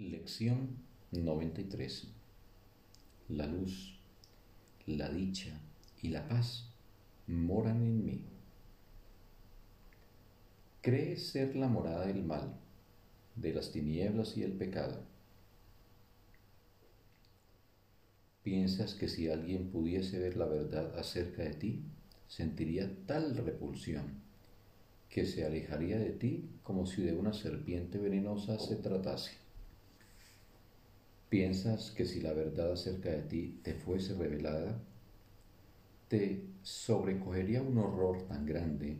Lección 93. La luz, la dicha y la paz moran en mí. Crees ser la morada del mal, de las tinieblas y el pecado. Piensas que si alguien pudiese ver la verdad acerca de ti, sentiría tal repulsión que se alejaría de ti como si de una serpiente venenosa se tratase. ¿Piensas que si la verdad acerca de ti te fuese revelada, te sobrecogería un horror tan grande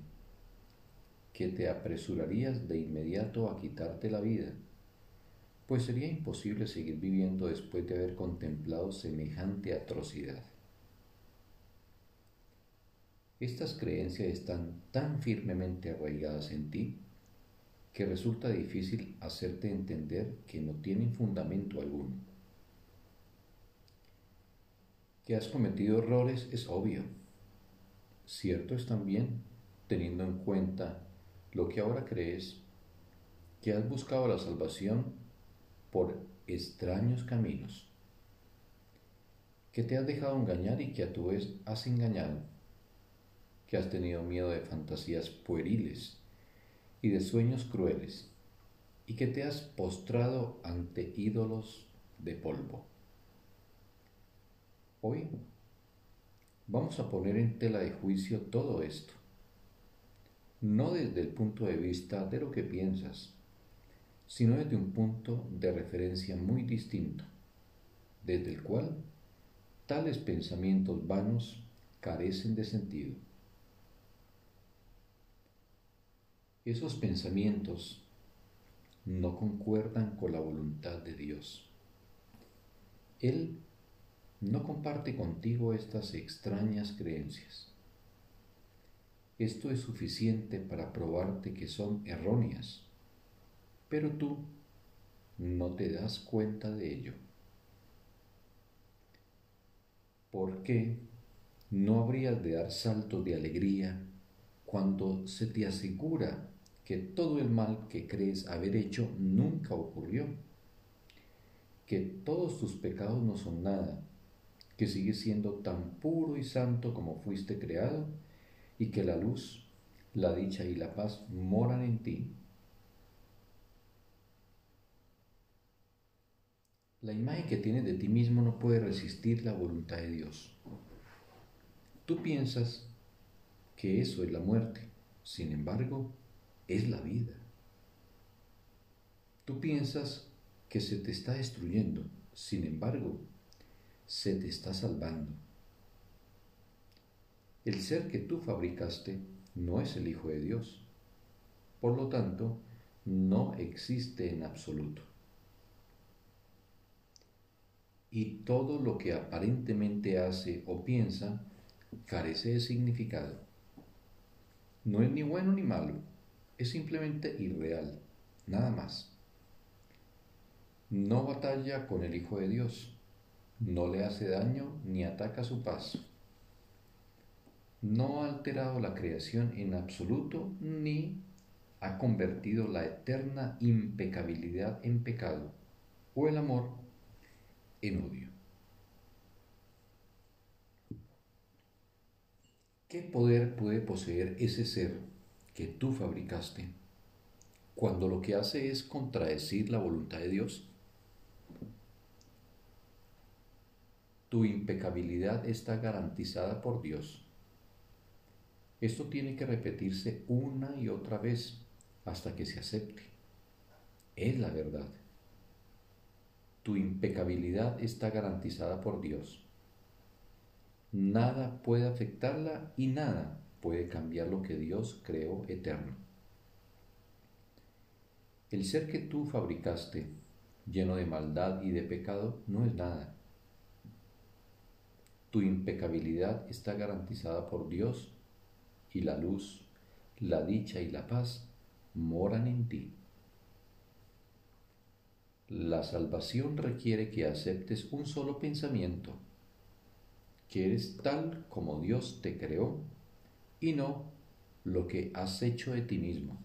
que te apresurarías de inmediato a quitarte la vida? Pues sería imposible seguir viviendo después de haber contemplado semejante atrocidad. Estas creencias están tan firmemente arraigadas en ti que resulta difícil hacerte entender que no tienen fundamento alguno. Que has cometido errores es obvio. Cierto es también, teniendo en cuenta lo que ahora crees, que has buscado la salvación por extraños caminos, que te has dejado engañar y que a tu vez has engañado, que has tenido miedo de fantasías pueriles y de sueños crueles, y que te has postrado ante ídolos de polvo. Hoy vamos a poner en tela de juicio todo esto, no desde el punto de vista de lo que piensas, sino desde un punto de referencia muy distinto, desde el cual tales pensamientos vanos carecen de sentido. Esos pensamientos no concuerdan con la voluntad de Dios. Él no comparte contigo estas extrañas creencias. Esto es suficiente para probarte que son erróneas, pero tú no te das cuenta de ello. ¿Por qué no habrías de dar saltos de alegría cuando se te asegura que todo el mal que crees haber hecho nunca ocurrió, que todos tus pecados no son nada, que sigues siendo tan puro y santo como fuiste creado y que la luz, la dicha y la paz moran en ti. La imagen que tienes de ti mismo no puede resistir la voluntad de Dios. Tú piensas que eso es la muerte, sin embargo, es la vida. Tú piensas que se te está destruyendo, sin embargo, se te está salvando. El ser que tú fabricaste no es el Hijo de Dios. Por lo tanto, no existe en absoluto. Y todo lo que aparentemente hace o piensa carece de significado. No es ni bueno ni malo, es simplemente irreal, nada más. No batalla con el Hijo de Dios, no le hace daño ni ataca su paz. No ha alterado la creación en absoluto ni ha convertido la eterna impecabilidad en pecado o el amor en odio. ¿Qué poder puede poseer ese ser que tú fabricaste, cuando lo que hace es contradecir la voluntad de Dios? Tu impecabilidad está garantizada por Dios. Esto tiene que repetirse una y otra vez hasta que se acepte. Es la verdad. Tu impecabilidad está garantizada por Dios. Nada puede afectarla y nada puede cambiar lo que Dios creó eterno. El ser que tú fabricaste, lleno de maldad y de pecado, no es nada. Tu impecabilidad está garantizada por Dios y la luz, la dicha y la paz moran en ti. La salvación requiere que aceptes un solo pensamiento, que eres tal como Dios te creó y no lo que has hecho de ti mismo.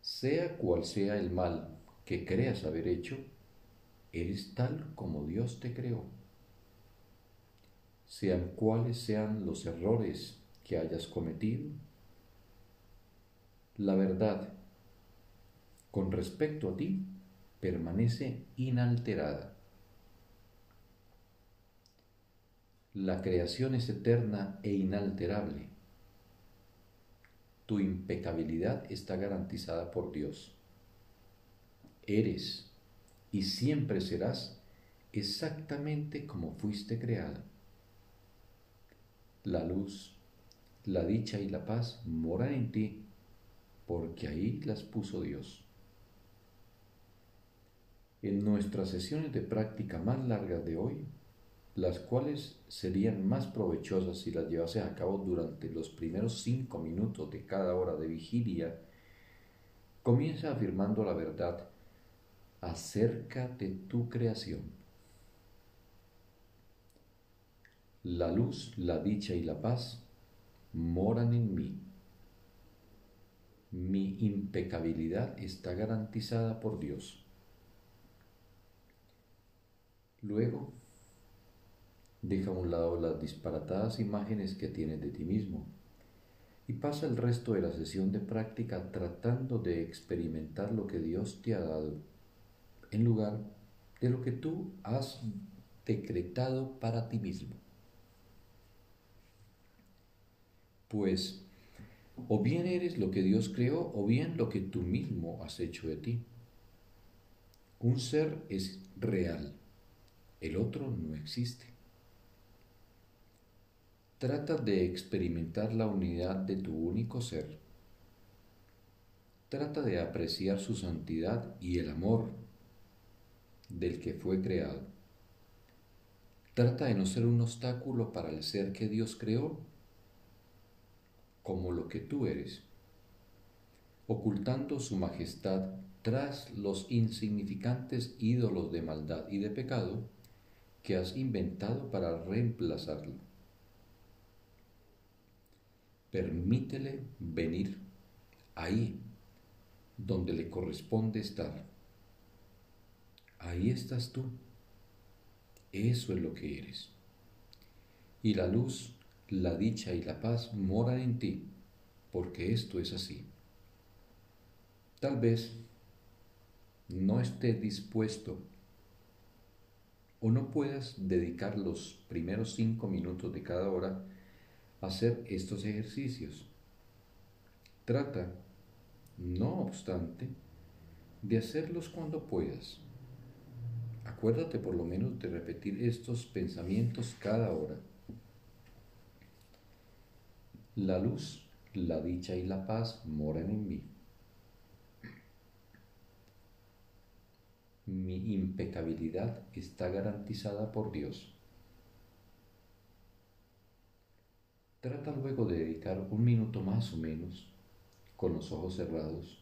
Sea cual sea el mal que creas haber hecho, eres tal como Dios te creó. Sean cuales sean los errores que hayas cometido, la verdad con respecto a ti permanece inalterada. La creación es eterna e inalterable. Tu impecabilidad está garantizada por Dios. Eres y siempre serás exactamente como fuiste creada. La luz, la dicha y la paz moran en ti porque ahí las puso Dios. En nuestras sesiones de práctica más largas de hoy, las cuales serían más provechosas si las llevases a cabo durante los primeros cinco minutos de cada hora de vigilia, comienza afirmando la verdad acerca de tu creación. La luz, la dicha y la paz moran en mí. Mi impecabilidad está garantizada por Dios. Luego, Deja a un lado las disparatadas imágenes que tienes de ti mismo y pasa el resto de la sesión de práctica tratando de experimentar lo que Dios te ha dado en lugar de lo que tú has decretado para ti mismo. Pues o bien eres lo que Dios creó o bien lo que tú mismo has hecho de ti. Un ser es real, el otro no existe. Trata de experimentar la unidad de tu único ser. Trata de apreciar su santidad y el amor del que fue creado. Trata de no ser un obstáculo para el ser que Dios creó, como lo que tú eres, ocultando su majestad tras los insignificantes ídolos de maldad y de pecado que has inventado para reemplazarlo permítele venir ahí donde le corresponde estar. Ahí estás tú. Eso es lo que eres. Y la luz, la dicha y la paz moran en ti, porque esto es así. Tal vez no estés dispuesto o no puedas dedicar los primeros cinco minutos de cada hora hacer estos ejercicios. Trata, no obstante, de hacerlos cuando puedas. Acuérdate por lo menos de repetir estos pensamientos cada hora. La luz, la dicha y la paz moran en mí. Mi impecabilidad está garantizada por Dios. Trata luego de dedicar un minuto más o menos, con los ojos cerrados,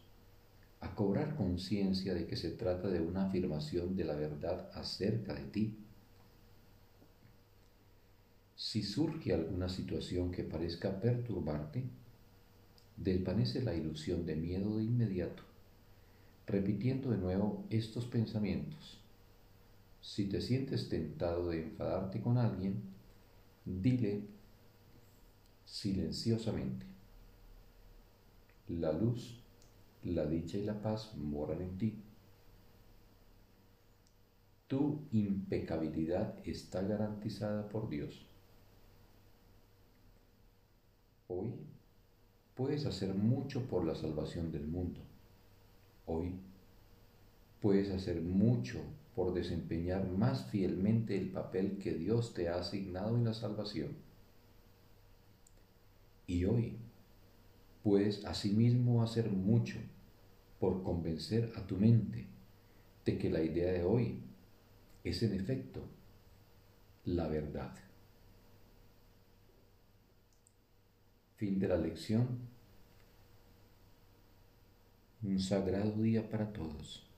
a cobrar conciencia de que se trata de una afirmación de la verdad acerca de ti. Si surge alguna situación que parezca perturbarte, desvanece la ilusión de miedo de inmediato, repitiendo de nuevo estos pensamientos. Si te sientes tentado de enfadarte con alguien, dile silenciosamente. La luz, la dicha y la paz moran en ti. Tu impecabilidad está garantizada por Dios. Hoy puedes hacer mucho por la salvación del mundo. Hoy puedes hacer mucho por desempeñar más fielmente el papel que Dios te ha asignado en la salvación y hoy puedes asimismo hacer mucho por convencer a tu mente de que la idea de hoy es en efecto la verdad. Fin de la lección. Un sagrado día para todos.